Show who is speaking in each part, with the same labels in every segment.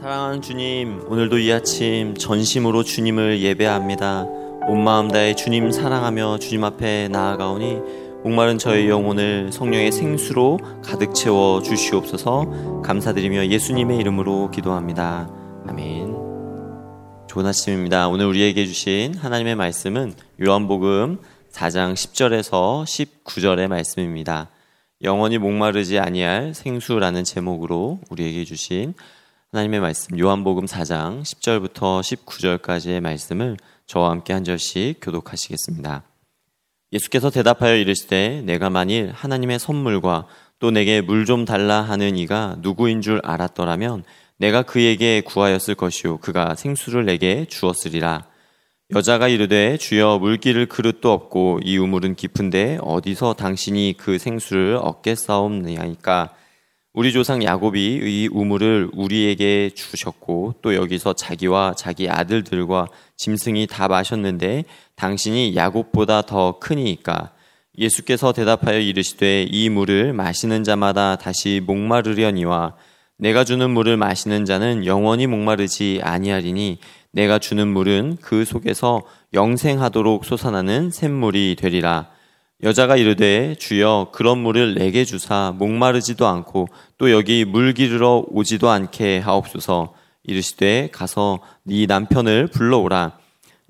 Speaker 1: 사랑하는 주님, 오늘도 이 아침 전심으로 주님을 예배합니다. 온 마음 다해 주님 사랑하며 주님 앞에 나아가오니 목마른 저의 영혼을 성령의 생수로 가득 채워 주시옵소서 감사드리며 예수님의 이름으로 기도합니다. 아멘. 좋은 아침입니다. 오늘 우리에게 주신 하나님의 말씀은 요한복음 4장 10절에서 19절의 말씀입니다. 영원히 목마르지 아니할 생수라는 제목으로 우리에게 주신 하나님의 말씀 요한복음 4장 10절부터 19절까지의 말씀을 저와 함께 한 절씩 교독하시겠습니다. 예수께서 대답하여 이르시되 내가 만일 하나님의 선물과 또 내게 물 좀 달라 하는 이가 누구인 줄 알았더라면 내가 그에게 구하였을 것이요 그가 생수를 내게 주었으리라. 여자가 이르되 주여 물기를 그릇도 없고 이 우물은 깊은데 어디서 당신이 그 생수를 얻겠사옵니까? 우리 조상 야곱이 이 우물을 우리에게 주셨고 또 여기서 자기와 자기 아들들과 짐승이 다 마셨는데 당신이 야곱보다 더 크니까 예수께서 대답하여 이르시되 이 물을 마시는 자마다 다시 목마르려니와 내가 주는 물을 마시는 자는 영원히 목마르지 아니하리니 내가 주는 물은 그 속에서 영생하도록 솟아나는 샘물이 되리라. 여자가 이르되 주여 그런 물을 내게 주사 목마르지도 않고 또 여기 물 기르러 오지도 않게 하옵소서 이르시되 가서 네 남편을 불러오라.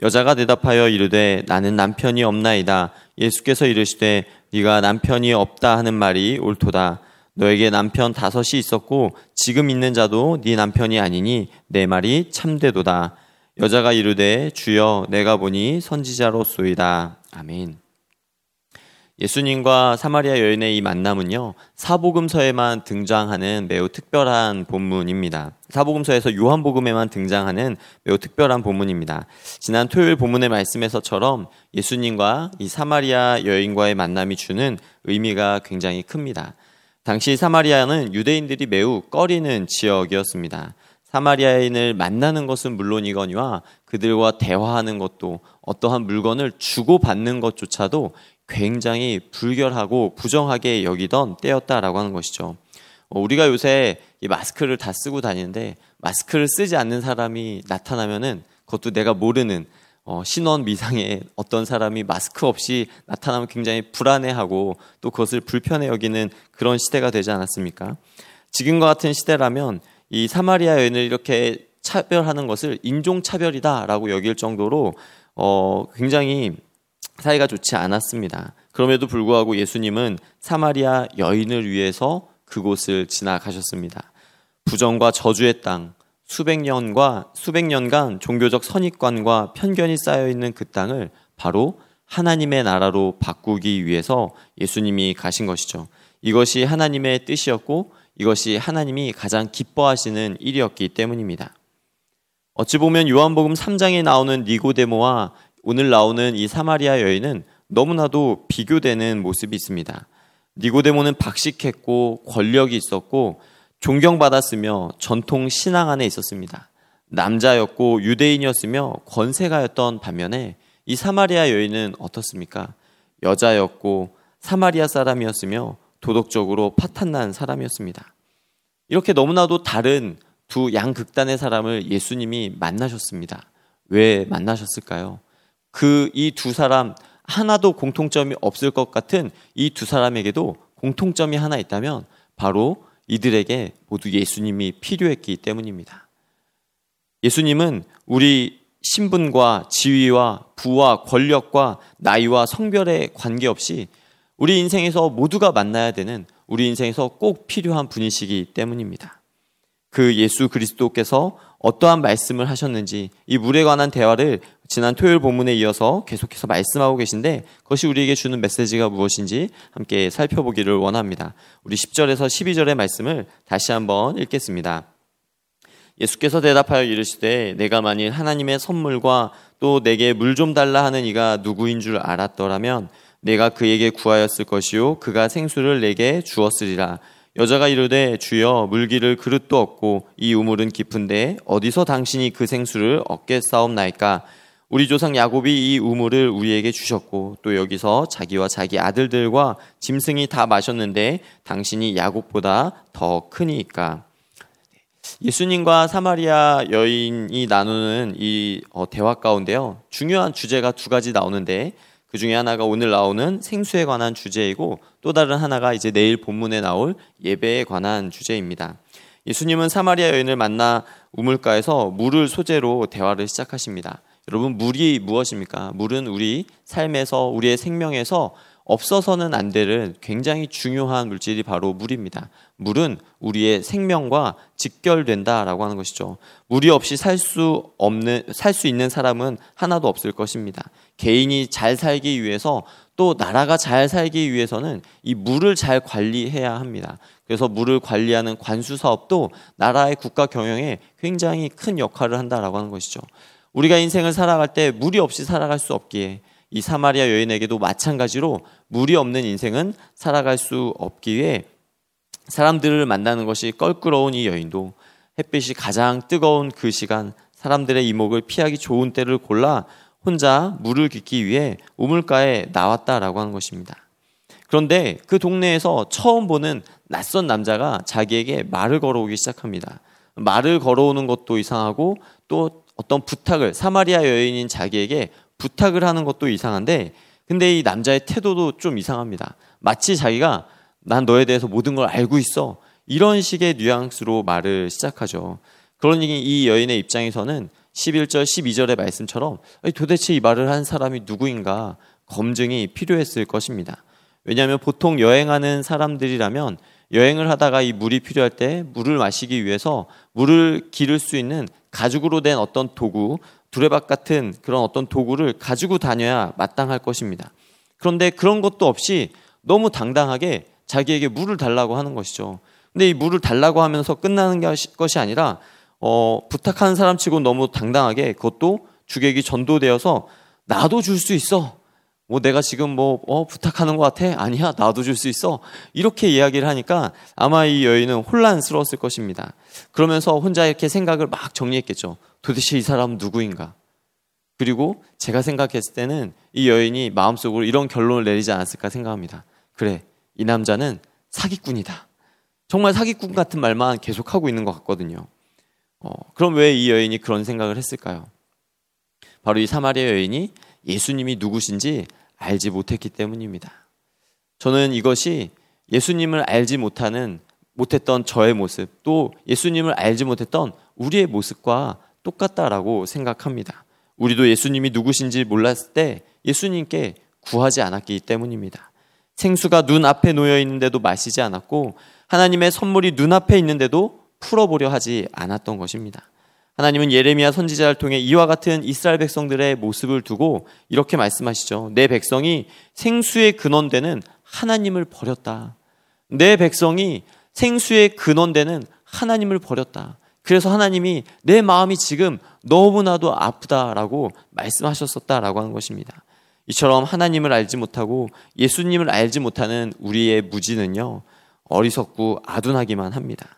Speaker 1: 여자가 대답하여 이르되 나는 남편이 없나이다. 예수께서 이르시되 네가 남편이 없다 하는 말이 옳도다. 너에게 남편 다섯이 있었고 지금 있는 자도 네 남편이 아니니 내 말이 참되도다. 여자가 이르되 주여 내가 보니 선지자로소이다. 아멘. 예수님과 사마리아 여인의 이 만남은요, 사복음서에만 등장하는 매우 특별한 본문입니다. 사복음서에서 요한복음에만 등장하는 매우 특별한 본문입니다. 지난 토요일 본문의 말씀에서처럼 예수님과 이 사마리아 여인과의 만남이 주는 의미가 굉장히 큽니다. 당시 사마리아는 유대인들이 매우 꺼리는 지역이었습니다. 사마리아인을 만나는 것은 물론이거니와 그들과 대화하는 것도 어떠한 물건을 주고받는 것조차도 굉장히 불결하고 부정하게 여기던 때였다라고 하는 것이죠. 어, 우리가 요새 이 마스크를 다 쓰고 다니는데 마스크를 쓰지 않는 사람이 나타나면은 그것도 내가 모르는 어, 신원 미상의 어떤 사람이 마스크 없이 나타나면 굉장히 불안해하고 또 그것을 불편해 여기는 그런 시대가 되지 않았습니까? 지금과 같은 시대라면 이 사마리아 여인을 이렇게 차별하는 것을 인종차별이다라고 여길 정도로 어, 굉장히 사이가 좋지 않았습니다. 그럼에도 불구하고 예수님은 사마리아 여인을 위해서 그곳을 지나가셨습니다. 부정과 저주의 땅, 수백 년과 수백 년간 종교적 선입관과 편견이 쌓여 있는 그 땅을 바로 하나님의 나라로 바꾸기 위해서 예수님이 가신 것이죠. 이것이 하나님의 뜻이었고 이것이 하나님이 가장 기뻐하시는 일이었기 때문입니다. 어찌 보면 요한복음 3장에 나오는 니고데모와 오늘 나오는 이 사마리아 여인은 너무나도 비교되는 모습이 있습니다. 니고데모는 박식했고 권력이 있었고 존경받았으며 전통 신앙 안에 있었습니다. 남자였고 유대인이었으며 권세가였던 반면에 이 사마리아 여인은 어떻습니까? 여자였고 사마리아 사람이었으며 도덕적으로 파탄난 사람이었습니다. 이렇게 너무나도 다른 두 양극단의 사람을 예수님이 만나셨습니다. 왜 만나셨을까요? 그 이 두 사람 하나도 공통점이 없을 것 같은 이 두 사람에게도 공통점이 하나 있다면 바로 이들에게 모두 예수님이 필요했기 때문입니다. 예수님은 우리 신분과 지위와 부와 권력과 나이와 성별에 관계없이 우리 인생에서 모두가 만나야 되는 우리 인생에서 꼭 필요한 분이시기 때문입니다. 그 예수 그리스도께서 어떠한 말씀을 하셨는지 이 물에 관한 대화를 지난 토요일 본문에 이어서 계속해서 말씀하고 계신데 그것이 우리에게 주는 메시지가 무엇인지 함께 살펴보기를 원합니다. 우리 10절에서 12절의 말씀을 다시 한번 읽겠습니다. 예수께서 대답하여 이르시되 내가 만일 하나님의 선물과 또 내게 물 좀 달라 하는 이가 누구인 줄 알았더라면 내가 그에게 구하였을 것이요 그가 생수를 내게 주었으리라 여자가 이르되 주여 물기를 그릇도 없고 이 우물은 깊은데 어디서 당신이 그 생수를 얻겠사옵나이까 우리 조상 야곱이 이 우물을 우리에게 주셨고 또 여기서 자기와 자기 아들들과 짐승이 다 마셨는데 당신이 야곱보다 더 크니까 예수님과 사마리아 여인이 나누는 이 어, 대화 가운데요. 중요한 주제가 두 가지 나오는데 그 중에 하나가 오늘 나오는 생수에 관한 주제이고 또 다른 하나가 이제 내일 본문에 나올 예배에 관한 주제입니다. 예수님은 사마리아 여인을 만나 우물가에서 물을 소재로 대화를 시작하십니다. 여러분, 물이 무엇입니까? 물은 우리 삶에서, 우리의 생명에서 없어서는 안될 굉장히 중요한 물질이 바로 물입니다. 물은 우리의 생명과 직결된다라고 하는 것이죠. 물이 없이 살 수 없는 살 수 있는 사람은 하나도 없을 것입니다. 개인이 잘 살기 위해서 또 나라가 잘 살기 위해서는 이 물을 잘 관리해야 합니다. 그래서 물을 관리하는 관수 사업도 나라의 국가 경영에 굉장히 큰 역할을 한다라고 하는 것이죠. 우리가 인생을 살아갈 때 물이 없이 살아갈 수 없기에 이 사마리아 여인에게도 마찬가지로 물이 없는 인생은 살아갈 수 없기에 사람들을 만나는 것이 껄끄러운 이 여인도 햇빛이 가장 뜨거운 그 시간 사람들의 이목을 피하기 좋은 때를 골라 혼자 물을 깃기 위해 우물가에 나왔다라고 하는 것입니다. 그런데 그 동네에서 처음 보는 낯선 남자가 자기에게 말을 걸어오기 시작합니다. 말을 걸어오는 것도 이상하고 또 어떤 부탁을 사마리아 여인인 자기에게 부탁을 하는 것도 이상한데 근데 이 남자의 태도도 좀 이상합니다. 마치 자기가 난 너에 대해서 모든 걸 알고 있어. 이런 식의 뉘앙스로 말을 시작하죠. 그러니 이 여인의 입장에서는 11절, 12절의 말씀처럼 도대체 이 말을 한 사람이 누구인가 검증이 필요했을 것입니다. 왜냐하면 보통 여행하는 사람들이라면 여행을 하다가 이 물이 필요할 때 물을 마시기 위해서 물을 기를 수 있는 가죽으로 된 어떤 도구, 두레박 같은 그런 어떤 도구를 가지고 다녀야 마땅할 것입니다. 그런데 그런 것도 없이 너무 당당하게 자기에게 물을 달라고 하는 것이죠. 근데 이 물을 달라고 하면서 끝나는 것이 아니라 어, 부탁하는 사람 치고 너무 당당하게 그것도 주객이 전도되어서 나도 줄 수 있어. 뭐 내가 지금 뭐 어, 부탁하는 것 같아? 아니야, 나도 줄 수 있어. 이렇게 이야기를 하니까 아마 이 여인은 혼란스러웠을 것입니다. 그러면서 혼자 이렇게 생각을 막 정리했겠죠. 도대체 이 사람은 누구인가? 그리고 제가 생각했을 때는 이 여인이 마음속으로 이런 결론을 내리지 않았을까 생각합니다. 그래, 이 남자는 사기꾼이다. 정말 사기꾼 같은 말만 계속하고 있는 것 같거든요. 어, 그럼 왜 이 여인이 그런 생각을 했을까요? 바로 이 사마리아 여인이 예수님이 누구신지 알지 못했기 때문입니다. 저는 이것이 예수님을 알지 못하는 못했던 저의 모습, 또 예수님을 알지 못했던 우리의 모습과 똑같다라고 생각합니다. 우리도 예수님이 누구신지 몰랐을 때 예수님께 구하지 않았기 때문입니다. 생수가 눈앞에 놓여 있는데도 마시지 않았고 하나님의 선물이 눈앞에 있는데도 풀어보려 하지 않았던 것입니다. 하나님은 예레미야 선지자를 통해 이와 같은 이스라엘 백성들의 모습을 두고 이렇게 말씀하시죠. 내 백성이 생수의 근원되는 하나님을 버렸다. 내 백성이 생수의 근원되는 하나님을 버렸다. 그래서 하나님이 내 마음이 지금 너무나도 아프다라고 말씀하셨었다라고 하는 것입니다. 이처럼 하나님을 알지 못하고 예수님을 알지 못하는 우리의 무지는요, 어리석고 아둔하기만 합니다.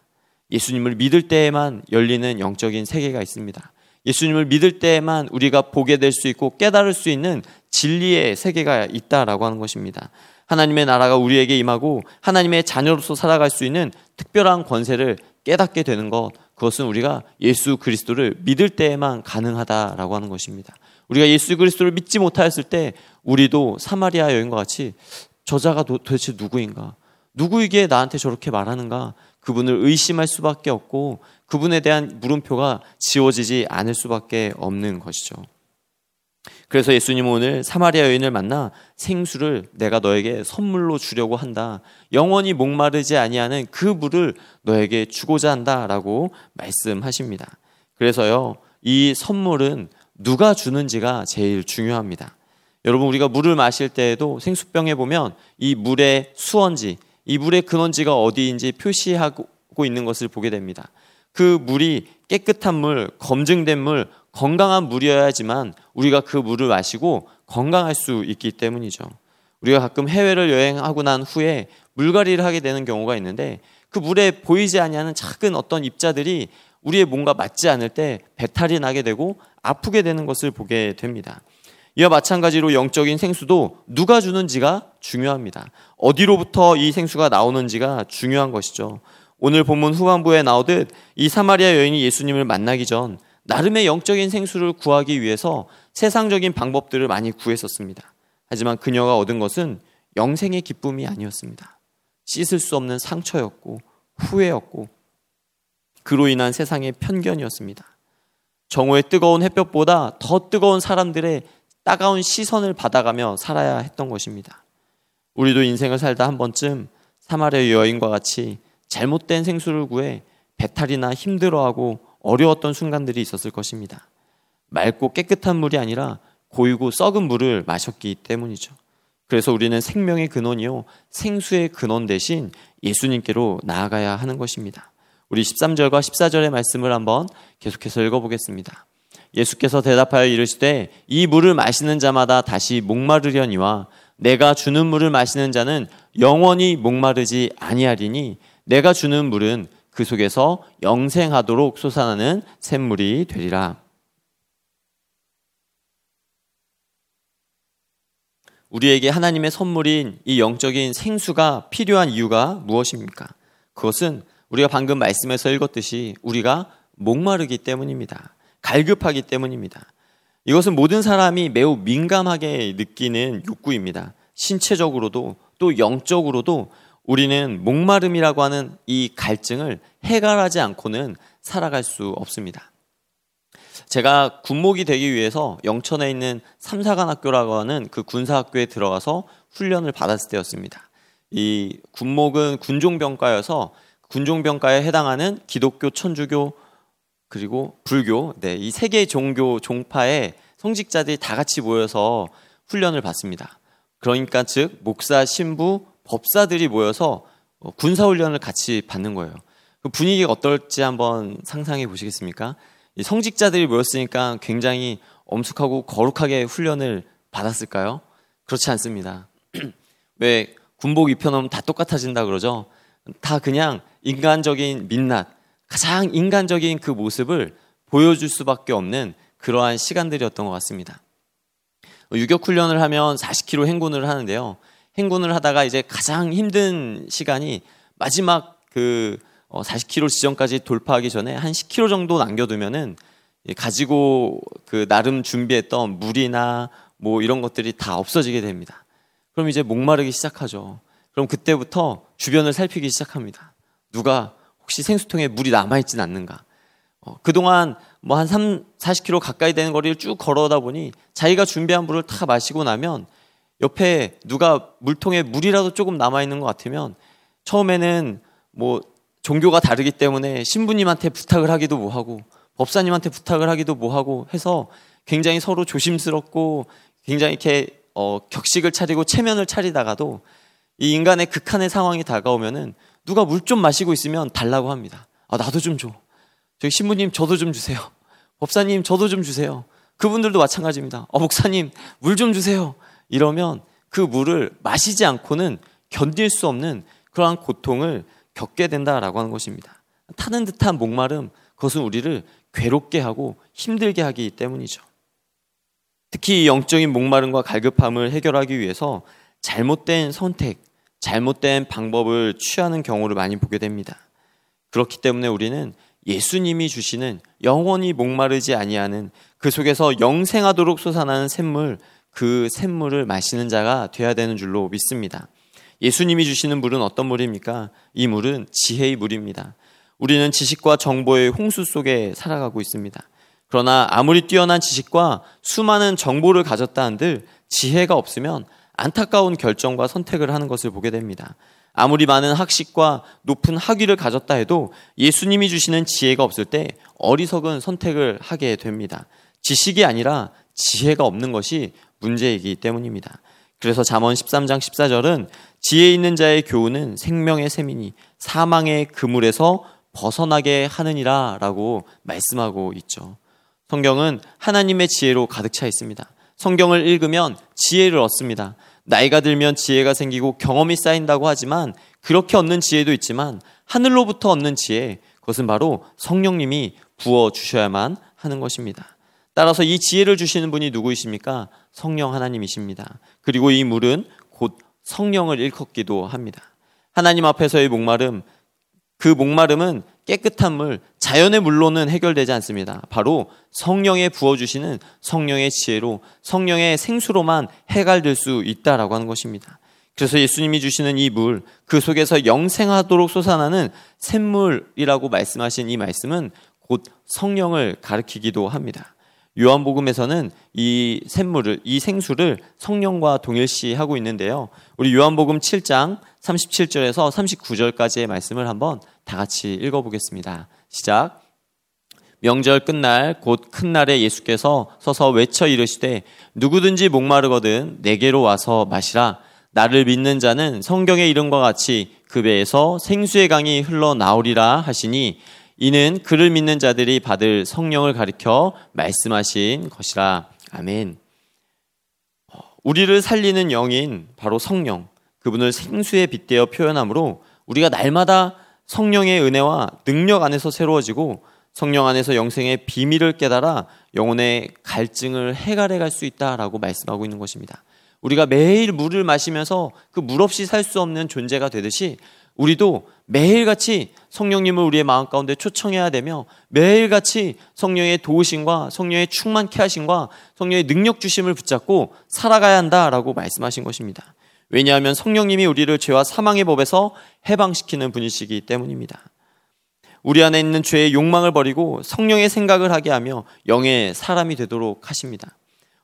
Speaker 1: 예수님을 믿을 때에만 열리는 영적인 세계가 있습니다. 예수님을 믿을 때에만 우리가 보게 될 수 있고 깨달을 수 있는 진리의 세계가 있다라고 하는 것입니다. 하나님의 나라가 우리에게 임하고 하나님의 자녀로서 살아갈 수 있는 특별한 권세를 깨닫게 되는 것, 그것은 우리가 예수 그리스도를 믿을 때에만 가능하다라고 하는 것입니다. 우리가 예수 그리스도를 믿지 못하였을 때 우리도 사마리아 여인과 같이 저자가 도대체 누구인가? 누구에게 나한테 저렇게 말하는가? 그분을 의심할 수밖에 없고 그분에 대한 물음표가 지워지지 않을 수밖에 없는 것이죠. 그래서 예수님은 오늘 사마리아 여인을 만나 생수를 내가 너에게 선물로 주려고 한다. 영원히 목마르지 아니하는 그 물을 너에게 주고자 한다라고 말씀하십니다. 그래서요. 이 선물은 누가 주는지가 제일 중요합니다. 여러분 우리가 물을 마실 때에도 생수병에 보면 이 물의 수원지 이 물의 근원지가 어디인지 표시하고 있는 것을 보게 됩니다. 그 물이 깨끗한 물, 검증된 물, 건강한 물이어야지만 우리가 그 물을 마시고 건강할 수 있기 때문이죠. 우리가 가끔 해외를 여행하고 난 후에 물갈이를 하게 되는 경우가 있는데 그 물에 보이지 아니하는 작은 어떤 입자들이 우리의 뭔가 맞지 않을 때 배탈이 나게 되고 아프게 되는 것을 보게 됩니다. 이와 마찬가지로 영적인 생수도 누가 주는지가 중요합니다. 어디로부터 이 생수가 나오는지가 중요한 것이죠. 오늘 본문 후반부에 나오듯 이 사마리아 여인이 예수님을 만나기 전 나름의 영적인 생수를 구하기 위해서 세상적인 방법들을 많이 구했었습니다. 하지만 그녀가 얻은 것은 영생의 기쁨이 아니었습니다. 씻을 수 없는 상처였고 후회였고 그로 인한 세상의 편견이었습니다. 정오의 뜨거운 햇볕보다 더 뜨거운 사람들의 따가운 시선을 받아가며 살아야 했던 것입니다. 우리도 인생을 살다 한 번쯤 사마리아 여인과 같이 잘못된 생수를 구해 배탈이나 힘들어하고 어려웠던 순간들이 있었을 것입니다. 맑고 깨끗한 물이 아니라 고이고 썩은 물을 마셨기 때문이죠. 그래서 우리는 생명의 근원이요. 생수의 근원 대신 예수님께로 나아가야 하는 것입니다. 우리 13절과 14절의 말씀을 한번 계속해서 읽어보겠습니다. 예수께서 대답하여 이르시되 이 물을 마시는 자마다 다시 목마르려니와 내가 주는 물을 마시는 자는 영원히 목마르지 아니하리니 내가 주는 물은 그 속에서 영생하도록 솟아나는 샘물이 되리라. 우리에게 하나님의 선물인 이 영적인 생수가 필요한 이유가 무엇입니까? 그것은 우리가 방금 말씀에서 읽었듯이 우리가 목마르기 때문입니다. 갈급하기 때문입니다. 이것은 모든 사람이 매우 민감하게 느끼는 욕구입니다. 신체적으로도 또 영적으로도 우리는 목마름이라고 하는 이 갈증을 해결하지 않고는 살아갈 수 없습니다. 제가 군목이 되기 위해서 영천에 있는 삼사관학교라고 하는 그 군사학교에 들어가서 훈련을 받았을 때였습니다. 이 군목은 군종병과여서 군종병과에 해당하는 기독교, 천주교 그리고 불교 네, 이 세 개의 종교 종파의 성직자들이 다 같이 모여서 훈련을 받습니다. 그러니까 즉 목사, 신부, 법사들이 모여서 어, 군사 훈련을 같이 받는 거예요. 그 분위기가 어떨지 한번 상상해 보시겠습니까? 성직자들이 모였으니까 굉장히 엄숙하고 거룩하게 훈련을 받았을까요? 그렇지 않습니다. 왜 군복 입혀놓으면 다 똑같아진다 그러죠? 다 그냥 인간적인 민낯, 가장 인간적인 그 모습을 보여줄 수밖에 없는 그러한 시간들이었던 것 같습니다. 유격 훈련을 하면 40km 행군을 하는데요. 행군을 하다가 이제 가장 힘든 시간이 마지막 그 40km 어, 지점까지 돌파하기 전에 한 10km 정도 남겨두면은 가지고 그 나름 준비했던 물이나 뭐 이런 것들이 다 없어지게 됩니다. 그럼 이제 목마르기 시작하죠. 그럼 그때부터 주변을 살피기 시작합니다. 누가 혹시 생수통에 물이 남아있진 않는가? 어, 그동안 뭐 한 3, 40km 가까이 되는 거리를 쭉 걸어오다 보니 자기가 준비한 물을 다 마시고 나면 옆에 누가 물통에 물이라도 조금 남아있는 것 같으면 처음에는 뭐 종교가 다르기 때문에 신부님한테 부탁을 하기도 뭐하고 법사님한테 부탁을 하기도 뭐하고 해서 굉장히 서로 조심스럽고 굉장히 이렇게 어, 격식을 차리고 체면을 차리다가도 이 인간의 극한의 상황이 다가오면은 누가 물 좀 마시고 있으면 달라고 합니다. 아, 나도 좀 줘. 저기 신부님 저도 좀 주세요. 법사님 저도 좀 주세요. 그분들도 마찬가지입니다. 어, 목사님 물 좀 주세요. 이러면 그 물을 마시지 않고는 견딜 수 없는 그러한 고통을 겪게 된다라고 하는 것입니다. 타는 듯한 목마름, 그것은 우리를 괴롭게 하고 힘들게 하기 때문이죠. 특히 영적인 목마름과 갈급함을 해결하기 위해서 잘못된 선택, 잘못된 방법을 취하는 경우를 많이 보게 됩니다. 그렇기 때문에 우리는 예수님이 주시는 영원히 목마르지 아니하는 그 속에서 영생하도록 솟아나는 샘물, 그 샘물을 마시는 자가 되어야 되는 줄로 믿습니다. 예수님이 주시는 물은 어떤 물입니까? 이 물은 지혜의 물입니다. 우리는 지식과 정보의 홍수 속에 살아가고 있습니다. 그러나 아무리 뛰어난 지식과 수많은 정보를 가졌다 한들 지혜가 없으면 안타까운 결정과 선택을 하는 것을 보게 됩니다. 아무리 많은 학식과 높은 학위를 가졌다 해도 예수님이 주시는 지혜가 없을 때 어리석은 선택을 하게 됩니다. 지식이 아니라 지혜가 없는 것이 문제이기 때문입니다. 그래서 잠언 13장 14절은 지혜 있는 자의 교훈은 생명의 셈이니 사망의 그물에서 벗어나게 하느니라 라고 말씀하고 있죠. 성경은 하나님의 지혜로 가득 차 있습니다. 성경을 읽으면 지혜를 얻습니다. 나이가 들면 지혜가 생기고 경험이 쌓인다고 하지만 그렇게 얻는 지혜도 있지만 하늘로부터 얻는 지혜, 그것은 바로 성령님이 부어 주셔야만 하는 것입니다. 따라서 이 지혜를 주시는 분이 누구이십니까? 성령 하나님이십니다. 그리고 이 물은 곧 성령을 일컫기도 합니다. 하나님 앞에서의 목마름, 그 목마름은 깨끗한 물, 자연의 물로는 해결되지 않습니다. 바로 성령에 부어주시는 성령의 지혜로, 성령의 생수로만 해갈될 수 있다라고 하는 것입니다. 그래서 예수님이 주시는 이 물, 그 속에서 영생하도록 솟아나는 샘물이라고 말씀하신 이 말씀은 곧 성령을 가리키기도 합니다. 요한복음에서는 이 샘물을, 이 생수를 성령과 동일시하고 있는데요. 우리 요한복음 7장 37절에서 39절까지의 말씀을 한번 다 같이 읽어 보겠습니다. 시작. 명절 끝날 곧 큰 날에 예수께서 서서 외쳐 이르시되 누구든지 목마르거든 내게로 와서 마시라. 나를 믿는 자는 성경의 이름과 같이 그 배에서 생수의 강이 흘러 나오리라 하시니 이는 그를 믿는 자들이 받을 성령을 가리켜 말씀하신 것이라. 아멘. 우리를 살리는 영인 바로 성령, 그분을 생수에 빗대어 표현하므로 우리가 날마다 성령의 은혜와 능력 안에서 새로워지고 성령 안에서 영생의 비밀을 깨달아 영혼의 갈증을 해갈해 갈 수 있다라고 말씀하고 있는 것입니다. 우리가 매일 물을 마시면서 그 물 없이 살 수 없는 존재가 되듯이 우리도 매일같이 성령님을 우리의 마음 가운데 초청해야 되며 매일같이 성령의 도우심과 성령의 충만케 하심과 성령의 능력 주심을 붙잡고 살아가야 한다라고 말씀하신 것입니다. 왜냐하면 성령님이 우리를 죄와 사망의 법에서 해방시키는 분이시기 때문입니다. 우리 안에 있는 죄의 욕망을 버리고 성령의 생각을 하게 하며 영의 사람이 되도록 하십니다.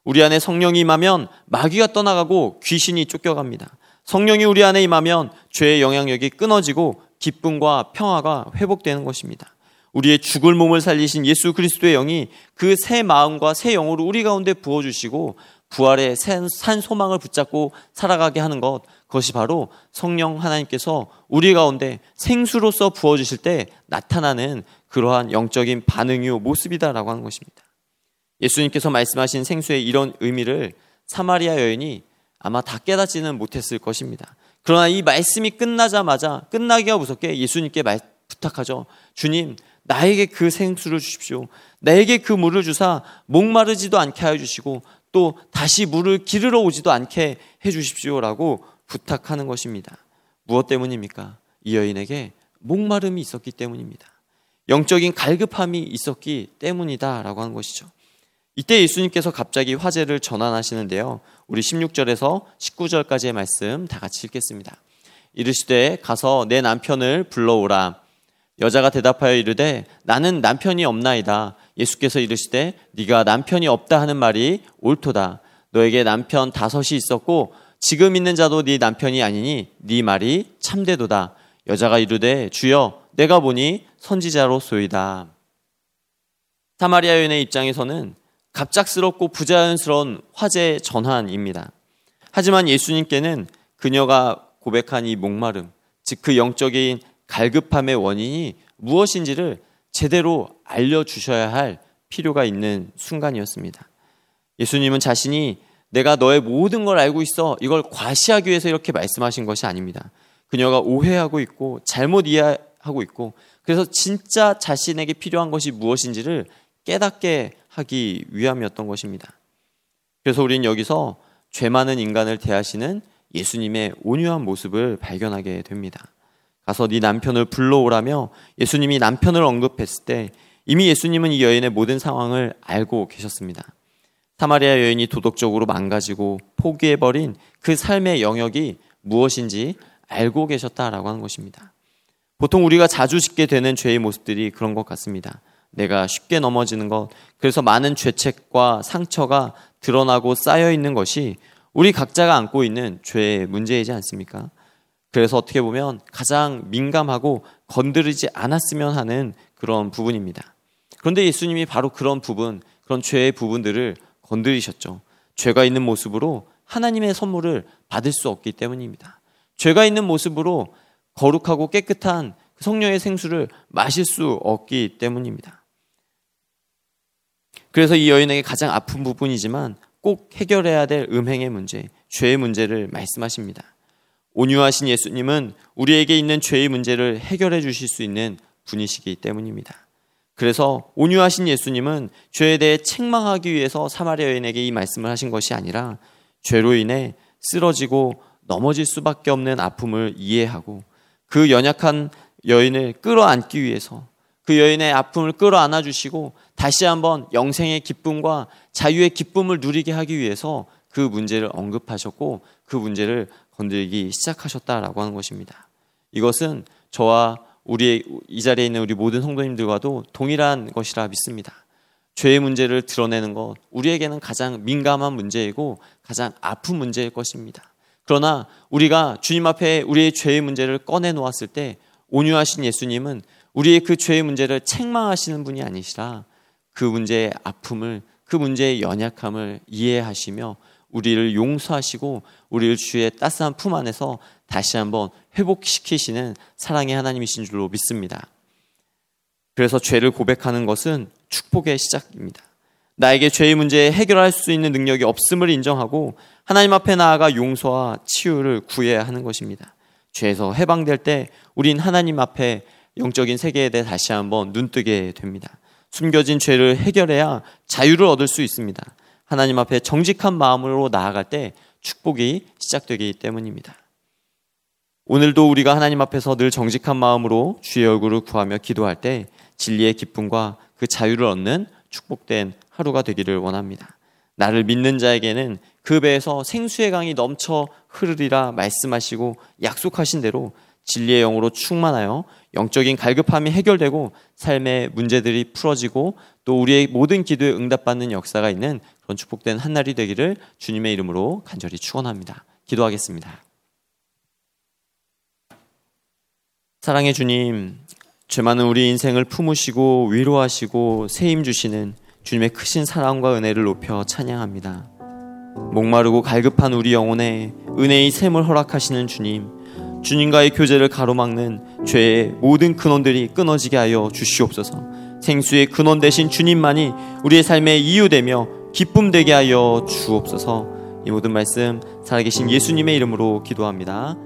Speaker 1: 우리 안에 성령이 임하면 마귀가 떠나가고 귀신이 쫓겨갑니다. 성령이 우리 안에 임하면 죄의 영향력이 끊어지고 기쁨과 평화가 회복되는 것입니다. 우리의 죽을 몸을 살리신 예수 그리스도의 영이 그 새 마음과 새 영으로 우리 가운데 부어주시고 부활의 산 소망을 붙잡고 살아가게 하는 것, 그것이 바로 성령 하나님께서 우리 가운데 생수로서 부어주실 때 나타나는 그러한 영적인 반응이요 모습이다라고 하는 것입니다. 예수님께서 말씀하신 생수의 이런 의미를 사마리아 여인이 아마 다 깨닫지는 못했을 것입니다. 그러나 이 말씀이 끝나자마자 끝나기가 무섭게 예수님께 말, 부탁하죠. 주님, 나에게 그 생수를 주십시오. 나에게 그 물을 주사 목마르지도 않게 하여 주시고 또 다시 물을 기르러 오지도 않게 해 주십시오라고 부탁하는 것입니다. 무엇 때문입니까? 이 여인에게 목마름이 있었기 때문입니다. 영적인 갈급함이 있었기 때문이다라고 하는 것이죠. 이때 예수님께서 갑자기 화제를 전환하시는데요. 우리 16절에서 19절까지의 말씀 다 같이 읽겠습니다. 이르시되 가서 내 남편을 불러오라. 여자가 대답하여 이르되 나는 남편이 없나이다. 예수께서 이르시되 네가 남편이 없다 하는 말이 옳도다. 너에게 남편 다섯이 있었고 지금 있는 자도 네 남편이 아니니 네 말이 참되도다. 여자가 이르되 주여 내가 보니 선지자로 소이다. 사마리아 여인의 입장에서는 갑작스럽고 부자연스러운 화제 전환입니다. 하지만 예수님께는 그녀가 고백한 이 목마름, 즉 그 영적인 갈급함의 원인이 무엇인지를 제대로 알려주셔야 할 필요가 있는 순간이었습니다. 예수님은 자신이 내가 너의 모든 걸 알고 있어 이걸 과시하기 위해서 이렇게 말씀하신 것이 아닙니다. 그녀가 오해하고 있고 잘못 이해하고 있고 그래서 진짜 자신에게 필요한 것이 무엇인지를 깨닫게 하기 위함이었던 것입니다. 그래서 우리는 여기서 죄 많은 인간을 대하시는 예수님의 온유한 모습을 발견하게 됩니다. 가서 네 남편을 불러오라며 예수님이 남편을 언급했을 때 이미 예수님은 이 여인의 모든 상황을 알고 계셨습니다. 사마리아 여인이 도덕적으로 망가지고 포기해버린 그 삶의 영역이 무엇인지 알고 계셨다라고 하는 것입니다. 보통 우리가 자주 짓게 되는 죄의 모습들이 그런 것 같습니다. 내가 쉽게 넘어지는 것, 그래서 많은 죄책과 상처가 드러나고 쌓여 있는 것이 우리 각자가 안고 있는 죄의 문제이지 않습니까? 그래서 어떻게 보면 가장 민감하고 건드리지 않았으면 하는 그런 부분입니다. 그런데 예수님이 바로 그런 부분, 그런 죄의 부분들을 건드리셨죠. 죄가 있는 모습으로 하나님의 선물을 받을 수 없기 때문입니다. 죄가 있는 모습으로 거룩하고 깨끗한 성령의 생수를 마실 수 없기 때문입니다. 그래서 이 여인에게 가장 아픈 부분이지만 꼭 해결해야 될 음행의 문제, 죄의 문제를 말씀하십니다. 온유하신 예수님은 우리에게 있는 죄의 문제를 해결해 주실 수 있는 분이시기 때문입니다. 그래서 온유하신 예수님은 죄에 대해 책망하기 위해서 사마리아 여인에게 이 말씀을 하신 것이 아니라 죄로 인해 쓰러지고 넘어질 수밖에 없는 아픔을 이해하고 그 연약한 여인을 끌어안기 위해서 그 여인의 아픔을 끌어안아 주시고 다시 한번 영생의 기쁨과 자유의 기쁨을 누리게 하기 위해서 그 문제를 언급하셨고 그 문제를 건들기 시작하셨다라고 하는 것입니다. 이것은 저와 우리 이 자리에 있는 우리 모든 성도님들과도 동일한 것이라 믿습니다. 죄의 문제를 드러내는 것 우리에게는 가장 민감한 문제이고 가장 아픈 문제일 것입니다. 그러나 우리가 주님 앞에 우리의 죄의 문제를 꺼내 놓았을 때 온유하신 예수님은 우리의 그 죄의 문제를 책망하시는 분이 아니시라 그 문제의 아픔을 그 문제의 연약함을 이해하시며 우리를 용서하시고 우리를 주의 따스한 품 안에서 다시 한번 회복시키시는 사랑의 하나님이신 줄로 믿습니다. 그래서 죄를 고백하는 것은 축복의 시작입니다. 나에게 죄의 문제에 해결할 수 있는 능력이 없음을 인정하고 하나님 앞에 나아가 용서와 치유를 구해야 하는 것입니다. 죄에서 해방될 때 우린 하나님 앞에 영적인 세계에 대해 다시 한번 눈뜨게 됩니다. 숨겨진 죄를 해결해야 자유를 얻을 수 있습니다. 하나님 앞에 정직한 마음으로 나아갈 때 축복이 시작되기 때문입니다. 오늘도 우리가 하나님 앞에서 늘 정직한 마음으로 주의 얼굴을 구하며 기도할 때 진리의 기쁨과 그 자유를 얻는 축복된 하루가 되기를 원합니다. 나를 믿는 자에게는 그 배에서 생수의 강이 넘쳐 흐르리라 말씀하시고 약속하신 대로 진리의 영으로 충만하여 영적인 갈급함이 해결되고 삶의 문제들이 풀어지고 또 우리의 모든 기도에 응답받는 역사가 있는 그런 축복된 한 날이 되기를 주님의 이름으로 간절히 축원합니다. 기도하겠습니다. 사랑의 주님, 죄 많은 우리 인생을 품으시고 위로하시고 세임 주시는 주님의 크신 사랑과 은혜를 높여 찬양합니다. 목마르고 갈급한 우리 영혼에 은혜의 샘을 허락하시는 주님, 주님과의 교제를 가로막는 죄의 모든 근원들이 끊어지게 하여 주시옵소서. 생수의 근원 대신 주님만이 우리의 삶의 이유되며 기쁨 되게 하여 주옵소서. 이 모든 말씀 살아계신 예수님의 이름으로 기도합니다.